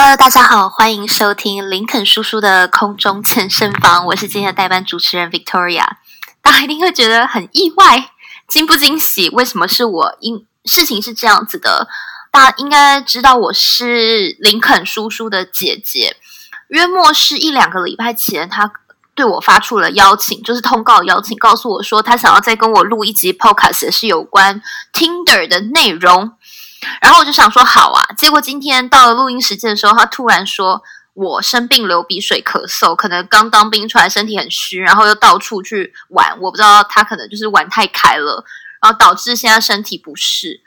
Hello，大家好，欢迎收听林肯叔叔的空中健身房，我是今天的代班主持人 Victoria。大家一定会觉得很意外，惊不惊喜？为什么是我？因事情是这样子的，大家应该知道我是林肯叔叔的姐姐。约莫是一两个礼拜前，他对我发出了邀请，就是通告邀请，告诉我说他想要再跟我录一集 Podcast，是有关 Tinder 的内容。然后我就想说好啊，结果今天到了录音时间的时候，他突然说我生病流鼻水咳嗽，可能刚当兵出来，身体很虚，然后又到处去玩，我不知道他可能就是玩太开了，然后导致现在身体不适。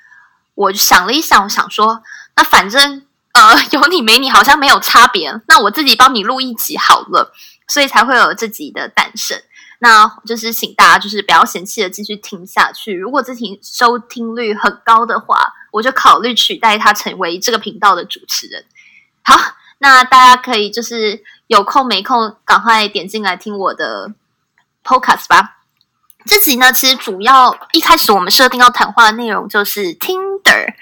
我就想了一想，我想说，那反正呃有你没你好像没有差别，那我自己帮你录一集好了，所以才会有这集的诞生。那就是请大家就是不要嫌弃的继续听下去。如果这题收听率很高的话，我就考虑取代他成为这个频道的主持人。好，那大家可以就是有空没空，赶快点进来听我的 podcast 吧。这集呢，其实主要一开始我们设定要谈话的内容就是 Tinder。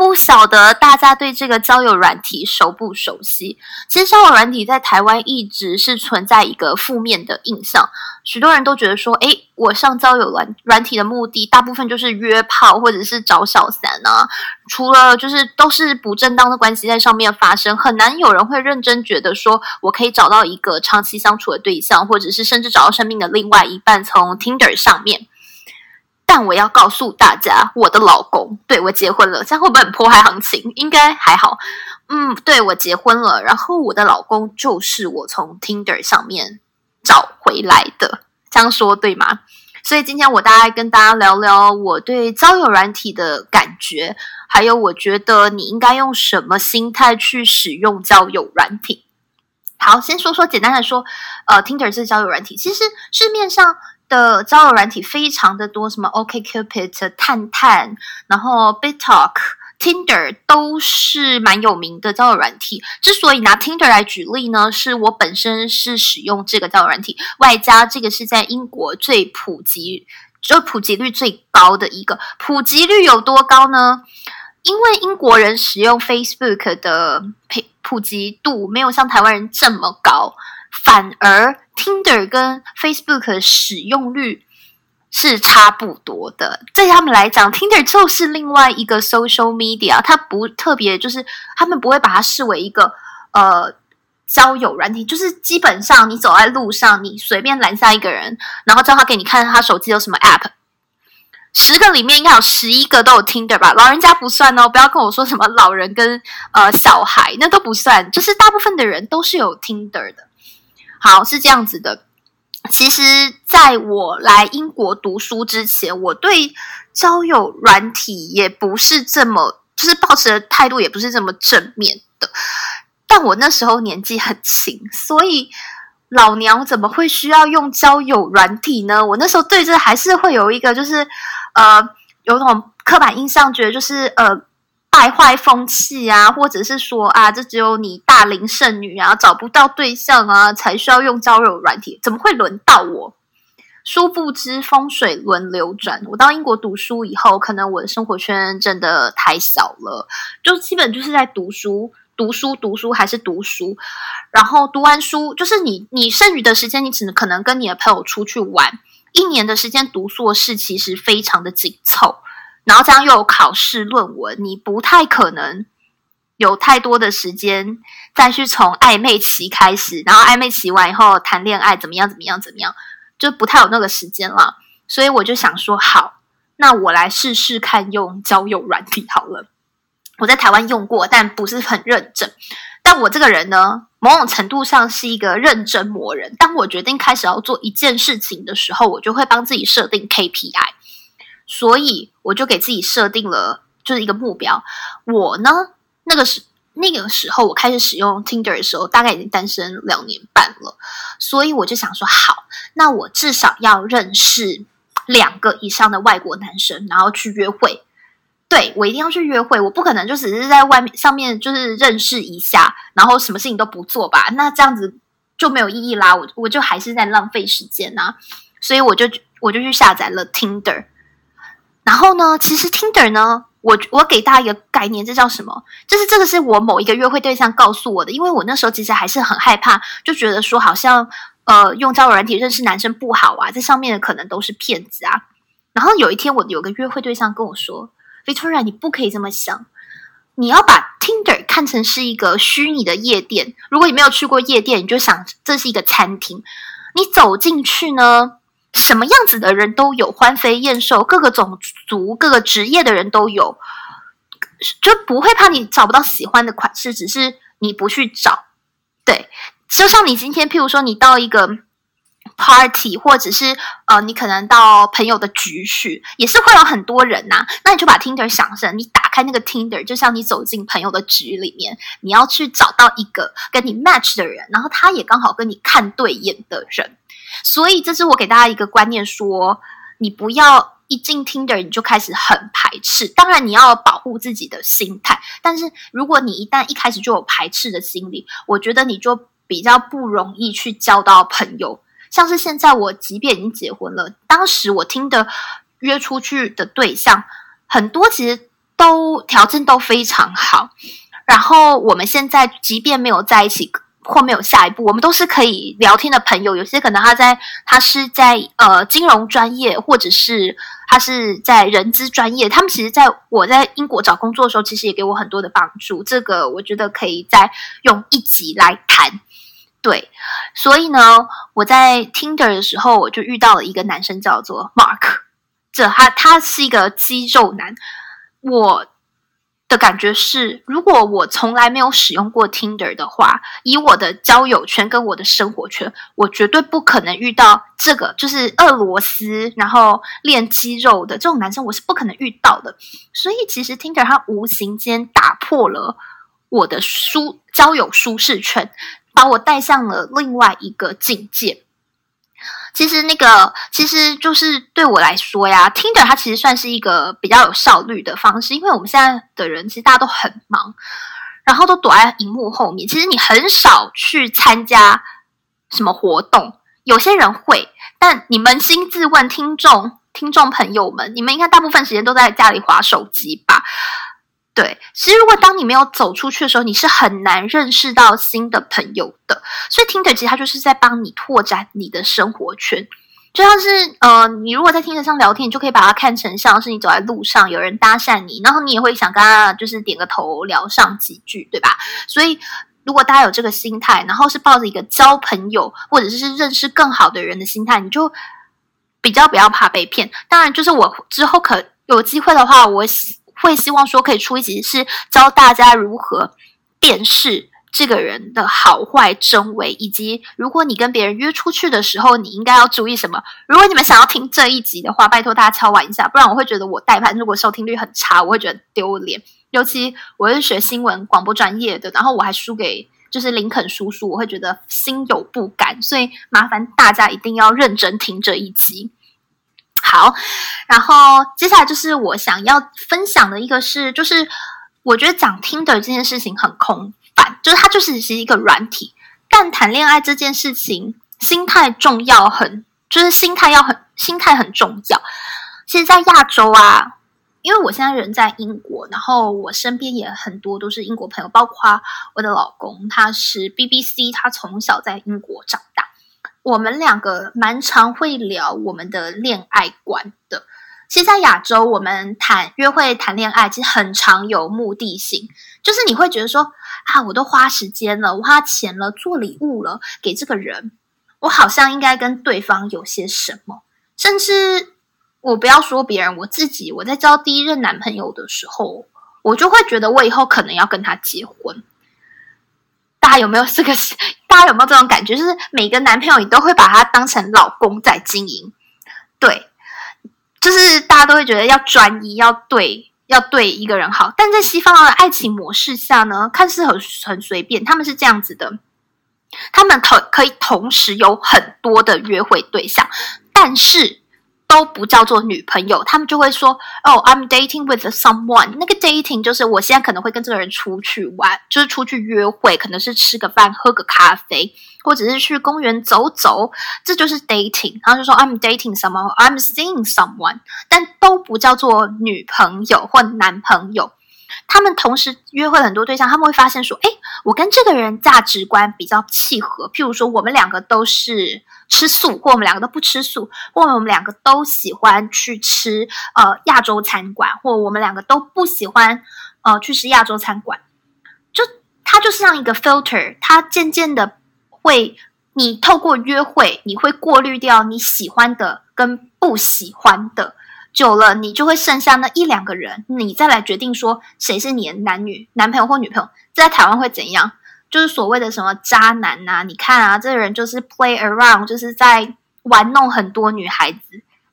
不晓得大家对这个交友软体熟不熟悉？其实交友软体在台湾一直是存在一个负面的印象，许多人都觉得说，诶，我上交友软软体的目的，大部分就是约炮或者是找小三啊，除了就是都是不正当的关系在上面发生，很难有人会认真觉得说我可以找到一个长期相处的对象，或者是甚至找到生命的另外一半，从 Tinder 上面。但我要告诉大家，我的老公对我结婚了，这样会不会很破坏行情？应该还好。嗯，对我结婚了，然后我的老公就是我从 Tinder 上面找回来的，这样说对吗？所以今天我大概跟大家聊聊我对交友软体的感觉，还有我觉得你应该用什么心态去使用交友软体。好，先说说简单的说，呃，Tinder 是交友软体，其实市面上。的交友软体非常的多，什么 OKCupid、探探，然后 BitTalk、Tinder 都是蛮有名的交友软体。之所以拿 Tinder 来举例呢，是我本身是使用这个交友软体，外加这个是在英国最普及，就普及率最高的一个。普及率有多高呢？因为英国人使用 Facebook 的普普及度没有像台湾人这么高。反而，Tinder 跟 Facebook 的使用率是差不多的。对他们来讲，Tinder 就是另外一个 social media，它不特别，就是他们不会把它视为一个呃交友软体。就是基本上，你走在路上，你随便拦下一个人，然后叫他给你看他手机有什么 app，十个里面应该有十一个都有 Tinder 吧？老人家不算哦，不要跟我说什么老人跟呃小孩，那都不算。就是大部分的人都是有 Tinder 的。好，是这样子的。其实，在我来英国读书之前，我对交友软体也不是这么，就是抱持的态度也不是这么正面的。但我那时候年纪很轻，所以老娘怎么会需要用交友软体呢？我那时候对这还是会有一个，就是呃，有种刻板印象，觉得就是呃。败坏风气啊，或者是说啊，这只有你大龄剩女啊，找不到对象啊，才需要用交友软体，怎么会轮到我？殊不知风水轮流转。我到英国读书以后，可能我的生活圈真的太小了，就基本就是在读书、读书、读书，还是读书。然后读完书，就是你你剩余的时间，你只能可能跟你的朋友出去玩。一年的时间读硕士，其实非常的紧凑。然后这样又有考试论文，你不太可能有太多的时间再去从暧昧期开始，然后暧昧期完以后谈恋爱怎么样怎么样怎么样，就不太有那个时间了。所以我就想说，好，那我来试试看用交友软体好了。我在台湾用过，但不是很认真。但我这个人呢，某种程度上是一个认真磨人。当我决定开始要做一件事情的时候，我就会帮自己设定 KPI。所以我就给自己设定了就是一个目标。我呢，那个时那个时候我开始使用 Tinder 的时候，大概已经单身两年半了。所以我就想说，好，那我至少要认识两个以上的外国男生，然后去约会。对我一定要去约会，我不可能就只是在外面上面就是认识一下，然后什么事情都不做吧？那这样子就没有意义啦。我我就还是在浪费时间呐。所以我就我就去下载了 Tinder。然后呢，其实 Tinder 呢，我我给大家一个概念，这叫什么？就是这个是我某一个约会对象告诉我的，因为我那时候其实还是很害怕，就觉得说好像呃用交友软体认识男生不好啊，这上面的可能都是骗子啊。然后有一天我有个约会对象跟我说：“Victoria，你不可以这么想，你要把 Tinder 看成是一个虚拟的夜店。如果你没有去过夜店，你就想这是一个餐厅，你走进去呢。”什么样子的人都有，欢飞燕瘦，各个种族、各个职业的人都有，就不会怕你找不到喜欢的款式，只是你不去找。对，就像你今天，譬如说你到一个 party，或者是呃，你可能到朋友的局去，也是会有很多人呐。那你就把 Tinder 想成，你打开那个 Tinder，就像你走进朋友的局里面，你要去找到一个跟你 match 的人，然后他也刚好跟你看对眼的人。所以，这是我给大家一个观念：说你不要一进 Tinder 你就开始很排斥。当然，你要保护自己的心态。但是，如果你一旦一开始就有排斥的心理，我觉得你就比较不容易去交到朋友。像是现在，我即便已经结婚了，当时我听的约出去的对象很多，其实都条件都非常好。然后，我们现在即便没有在一起。或没有下一步，我们都是可以聊天的朋友。有些可能他在，他是在呃金融专业，或者是他是在人资专业。他们其实在我在英国找工作的时候，其实也给我很多的帮助。这个我觉得可以再用一集来谈。对，所以呢，我在 Tinder 的时候，我就遇到了一个男生，叫做 Mark。这他他是一个肌肉男，我。的感觉是，如果我从来没有使用过 Tinder 的话，以我的交友圈跟我的生活圈，我绝对不可能遇到这个，就是俄罗斯然后练肌肉的这种男生，我是不可能遇到的。所以，其实 Tinder 它无形间打破了我的舒交友舒适圈，把我带向了另外一个境界。其实那个，其实就是对我来说呀，Tinder 它其实算是一个比较有效率的方式，因为我们现在的人其实大家都很忙，然后都躲在荧幕后面，其实你很少去参加什么活动。有些人会，但你扪心自问，听众、听众朋友们，你们应该大部分时间都在家里划手机吧？对，其实如果当你没有走出去的时候，你是很难认识到新的朋友的。所以听着，其实它就是在帮你拓展你的生活圈。就像是呃，你如果在听着上聊天，你就可以把它看成像是你走在路上有人搭讪你，然后你也会想跟他就是点个头聊上几句，对吧？所以如果大家有这个心态，然后是抱着一个交朋友或者是认识更好的人的心态，你就比较不要怕被骗。当然，就是我之后可有机会的话，我。会希望说可以出一集是教大家如何辨识这个人的好坏真伪，以及如果你跟别人约出去的时候，你应该要注意什么。如果你们想要听这一集的话，拜托大家敲完一下，不然我会觉得我代盘如果收听率很差，我会觉得丢脸。尤其我是学新闻广播专业的，然后我还输给就是林肯叔叔，我会觉得心有不甘。所以麻烦大家一定要认真听这一集。好，然后接下来就是我想要分享的一个是，就是我觉得讲听的这件事情很空泛，就是它就是是一个软体，但谈恋爱这件事情，心态重要，很就是心态要很心态很重要。其实，在亚洲啊，因为我现在人在英国，然后我身边也很多都是英国朋友，包括我的老公，他是 BBC，他从小在英国长大。我们两个蛮常会聊我们的恋爱观的。其实，在亚洲，我们谈约会、谈恋爱，其实很常有目的性，就是你会觉得说啊，我都花时间了，我花钱了，做礼物了给这个人，我好像应该跟对方有些什么。甚至我不要说别人，我自己，我在交第一任男朋友的时候，我就会觉得我以后可能要跟他结婚。大家有没有这个？大家有没有这种感觉？就是每个男朋友，你都会把他当成老公在经营。对，就是大家都会觉得要专一，要对，要对一个人好。但在西方的爱情模式下呢，看似很很随便。他们是这样子的：他们可可以同时有很多的约会对象，但是都不叫做女朋友，他们就会说：“哦，I'm dating with someone。”那个 dating 就是我现在可能会跟这个人出去玩，就是出去约会，可能是吃个饭、喝个咖啡，或者是去公园走走，这就是 dating。然后就说：“I'm dating someone，I'm seeing someone。”但都不叫做女朋友或男朋友。他们同时约会很多对象，他们会发现说：“哎，我跟这个人价值观比较契合。譬如说，我们两个都是。”吃素，或我们两个都不吃素，或我们两个都喜欢去吃呃亚洲餐馆，或我们两个都不喜欢呃去吃亚洲餐馆，就它就是像一个 filter，它渐渐的会，你透过约会，你会过滤掉你喜欢的跟不喜欢的，久了你就会剩下那一两个人，你再来决定说谁是你的男女男朋友或女朋友，在台湾会怎样？就是所谓的什么渣男呐？你看啊，这个人就是 play around，就是在玩弄很多女孩子。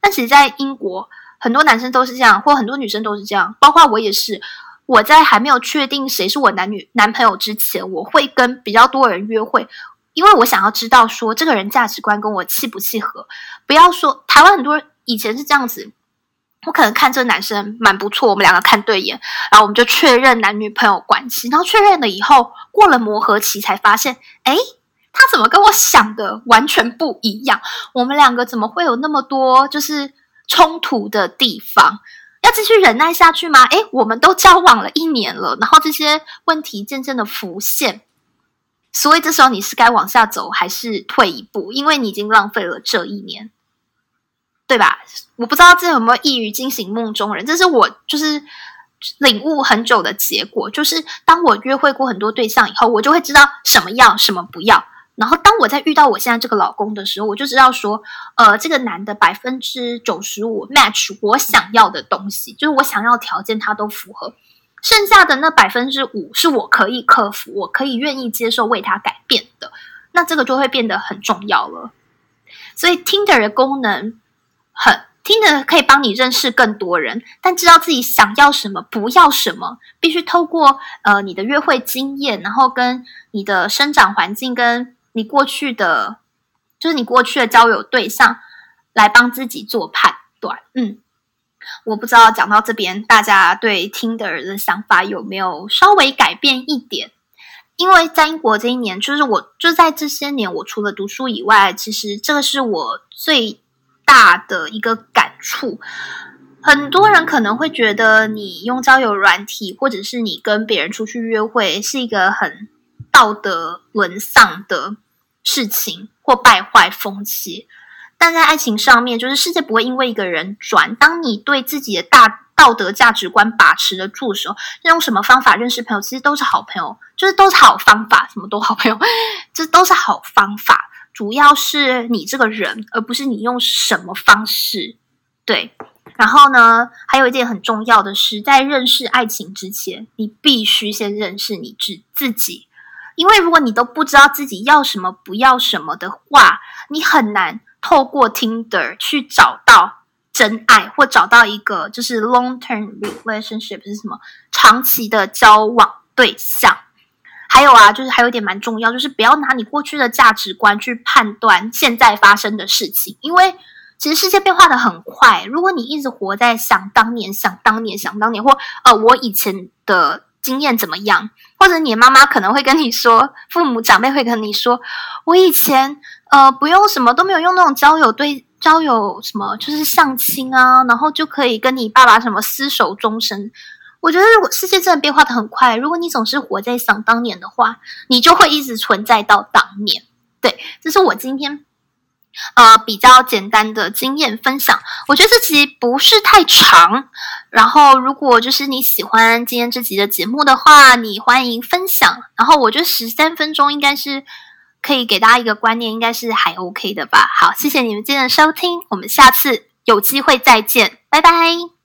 但其实，在英国，很多男生都是这样，或很多女生都是这样，包括我也是。我在还没有确定谁是我男女男朋友之前，我会跟比较多人约会，因为我想要知道说这个人价值观跟我契不契合。不要说台湾很多人以前是这样子。我可能看这个男生蛮不错，我们两个看对眼，然后我们就确认男女朋友关系。然后确认了以后，过了磨合期，才发现，哎，他怎么跟我想的完全不一样？我们两个怎么会有那么多就是冲突的地方？要继续忍耐下去吗？哎，我们都交往了一年了，然后这些问题渐渐的浮现，所以这时候你是该往下走，还是退一步？因为你已经浪费了这一年。对吧？我不知道这有没有异于惊醒梦中人，这是我就是领悟很久的结果。就是当我约会过很多对象以后，我就会知道什么要，什么不要。然后当我在遇到我现在这个老公的时候，我就知道说，呃，这个男的百分之九十五 match 我想要的东西，就是我想要条件他都符合。剩下的那百分之五是我可以克服，我可以愿意接受为他改变的。那这个就会变得很重要了。所以 Tinder 的功能。很听着可以帮你认识更多人，但知道自己想要什么，不要什么，必须透过呃你的约会经验，然后跟你的生长环境，跟你过去的，就是你过去的交友对象，来帮自己做判断。嗯，我不知道讲到这边，大家对听的人的想法有没有稍微改变一点？因为在英国这一年，就是我就在这些年，我除了读书以外，其实这个是我最。大的一个感触，很多人可能会觉得你用交友软体，或者是你跟别人出去约会，是一个很道德沦丧的事情，或败坏风气。但在爱情上面，就是世界不会因为一个人转。当你对自己的大道德价值观把持得住的时候，用什么方法认识朋友，其实都是好朋友，就是都是好方法，什么都好朋友，这 都是好方法。主要是你这个人，而不是你用什么方式。对，然后呢，还有一件很重要的是，在认识爱情之前，你必须先认识你自自己。因为如果你都不知道自己要什么、不要什么的话，你很难透过 Tinder 去找到真爱，或找到一个就是 long term relationship 是什么长期的交往对象。还有啊，就是还有一点蛮重要，就是不要拿你过去的价值观去判断现在发生的事情，因为其实世界变化的很快。如果你一直活在想当年、想当年、想当年，或呃我以前的经验怎么样，或者你妈妈可能会跟你说，父母长辈会跟你说，我以前呃不用什么都没有用那种交友对交友什么，就是相亲啊，然后就可以跟你爸爸什么厮守终生。我觉得，如果世界真的变化的很快，如果你总是活在想当年的话，你就会一直存在到当年。对，这是我今天呃比较简单的经验分享。我觉得这集不是太长，然后如果就是你喜欢今天这集的节目的话，你欢迎分享。然后我觉得十三分钟应该是可以给大家一个观念，应该是还 OK 的吧。好，谢谢你们今天的收听，我们下次有机会再见，拜拜。